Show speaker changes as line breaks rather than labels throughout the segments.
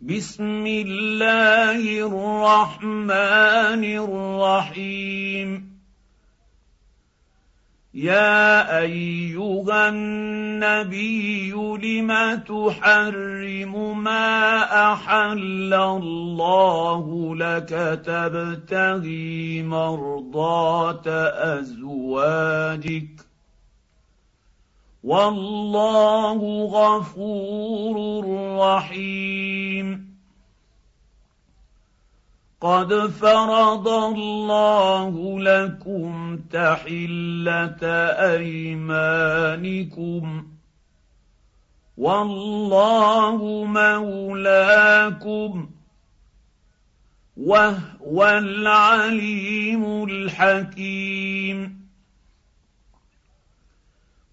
بسم الله الرحمن الرحيم يا ايها النبي لم تحرم ما احل الله لك تبتغي مرضاه ازواجك والله غفور رحيم قد فرض الله لكم تحله ايمانكم والله مولاكم وهو العليم الحكيم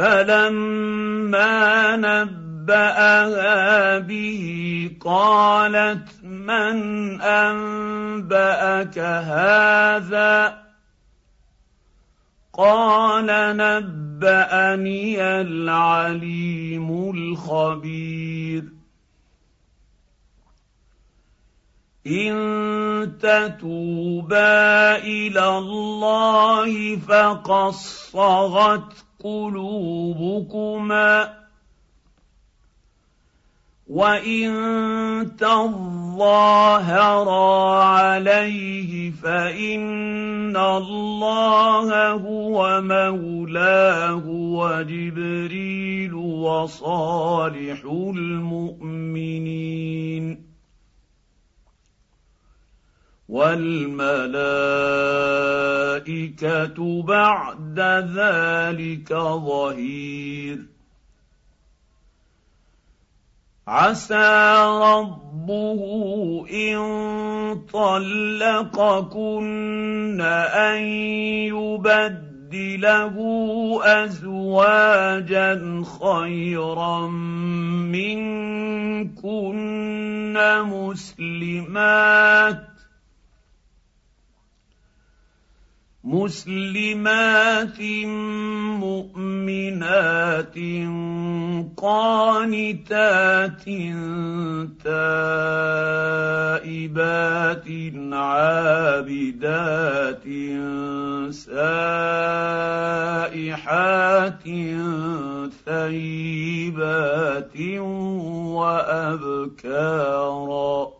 فلما نباها به قالت من انباك هذا قال نباني العليم الخبير ان تتوبا الى الله فقد صغت قلوبكما وان تظاهرا عليه فان الله هو مولاه وجبريل وصالح المؤمنين والملائكه بعد ذلك ظهير عسى ربه ان طلقكن ان يبدل يبدله ازواجا خيرا منكن مسلمات مسلمات مؤمنات قانتات تائبات عابدات سائحات ثيبات وابكارا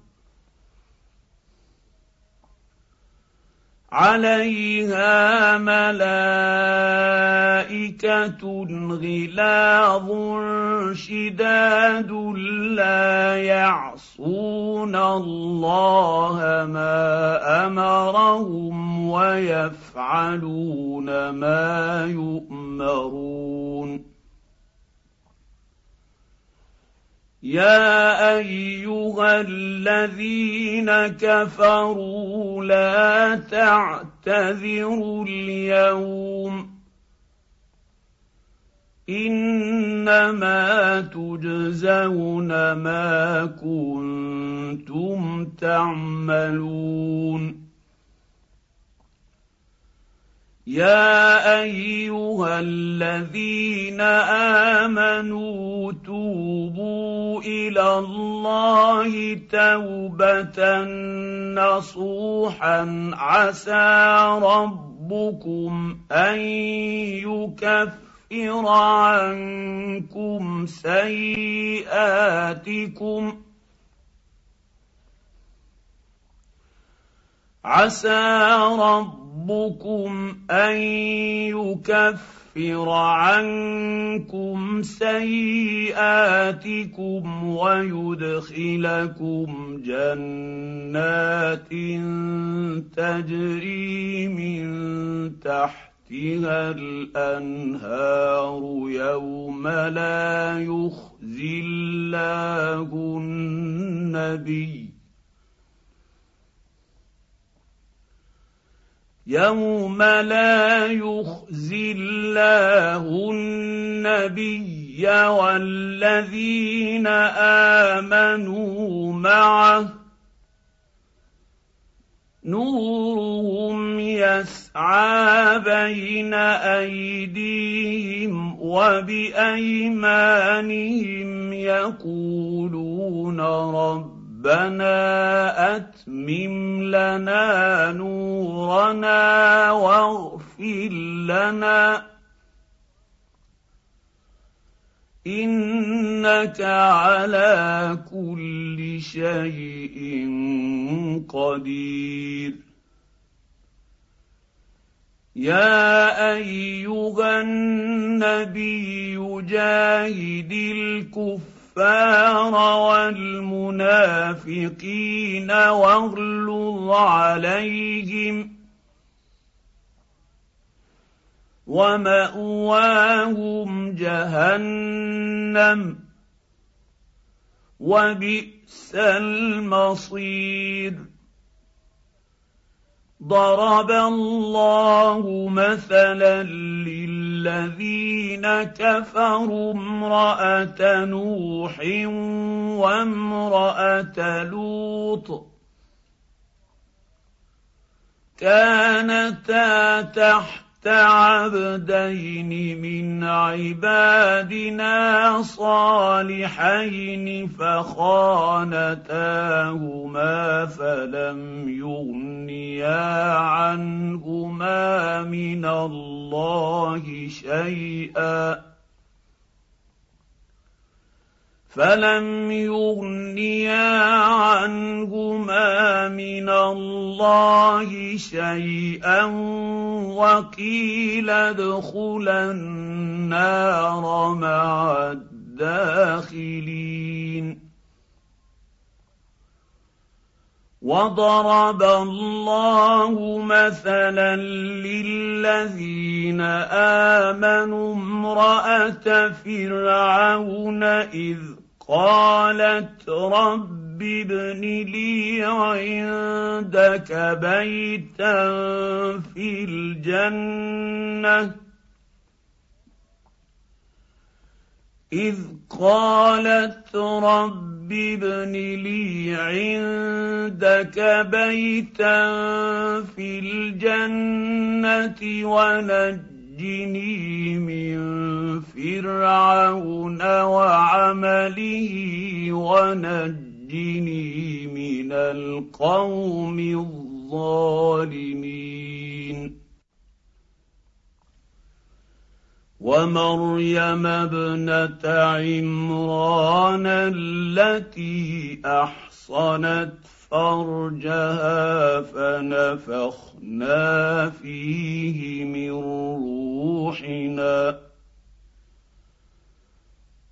عليها ملائكه غلاظ شداد لا يعصون الله ما امرهم ويفعلون ما يؤمرون يا ايها الذين كفروا لا تعتذروا اليوم انما تجزون ما كنتم تعملون يا ايها الذين امنوا توبوا الى الله توبه نصوحا عسى ربكم ان يكفر عنكم سيئاتكم عسى ربكم ان يكفر يكفر عنكم سيئاتكم ويدخلكم جنات تجري من تحتها الانهار يوم لا يخزي الله النبي يوم لا يخزي الله النبي والذين امنوا معه نورهم يسعى بين ايديهم وبايمانهم يقولون رب ربنا اتمم لنا نورنا واغفر لنا انك على كل شيء قدير يا ايها النبي جاهد الكفر الكفار والمنافقين واغلظ عليهم وماواهم جهنم وبئس المصير ضرب الله مثلا لله الذين كفروا امراه نوح وامراه لوط كانتا تحت تركت عبدين من عبادنا صالحين فخانتاهما فلم يغنيا عنهما من الله شيئا فلم يغنيا عنهما من الله شيئا وقيل ادخلا النار مع الداخلين وضرب الله مثلا للذين امنوا امراه فرعون اذ قالت رب ابن لي عندك بيتا في الجنه اذ قالت رب ابن لي عندك بيتا في الجنه ونجني من فرعون وعلى عمله ونجني من القوم الظالمين ومريم ابنه عمران التي احصنت فرجها فنفخنا فيه من روحنا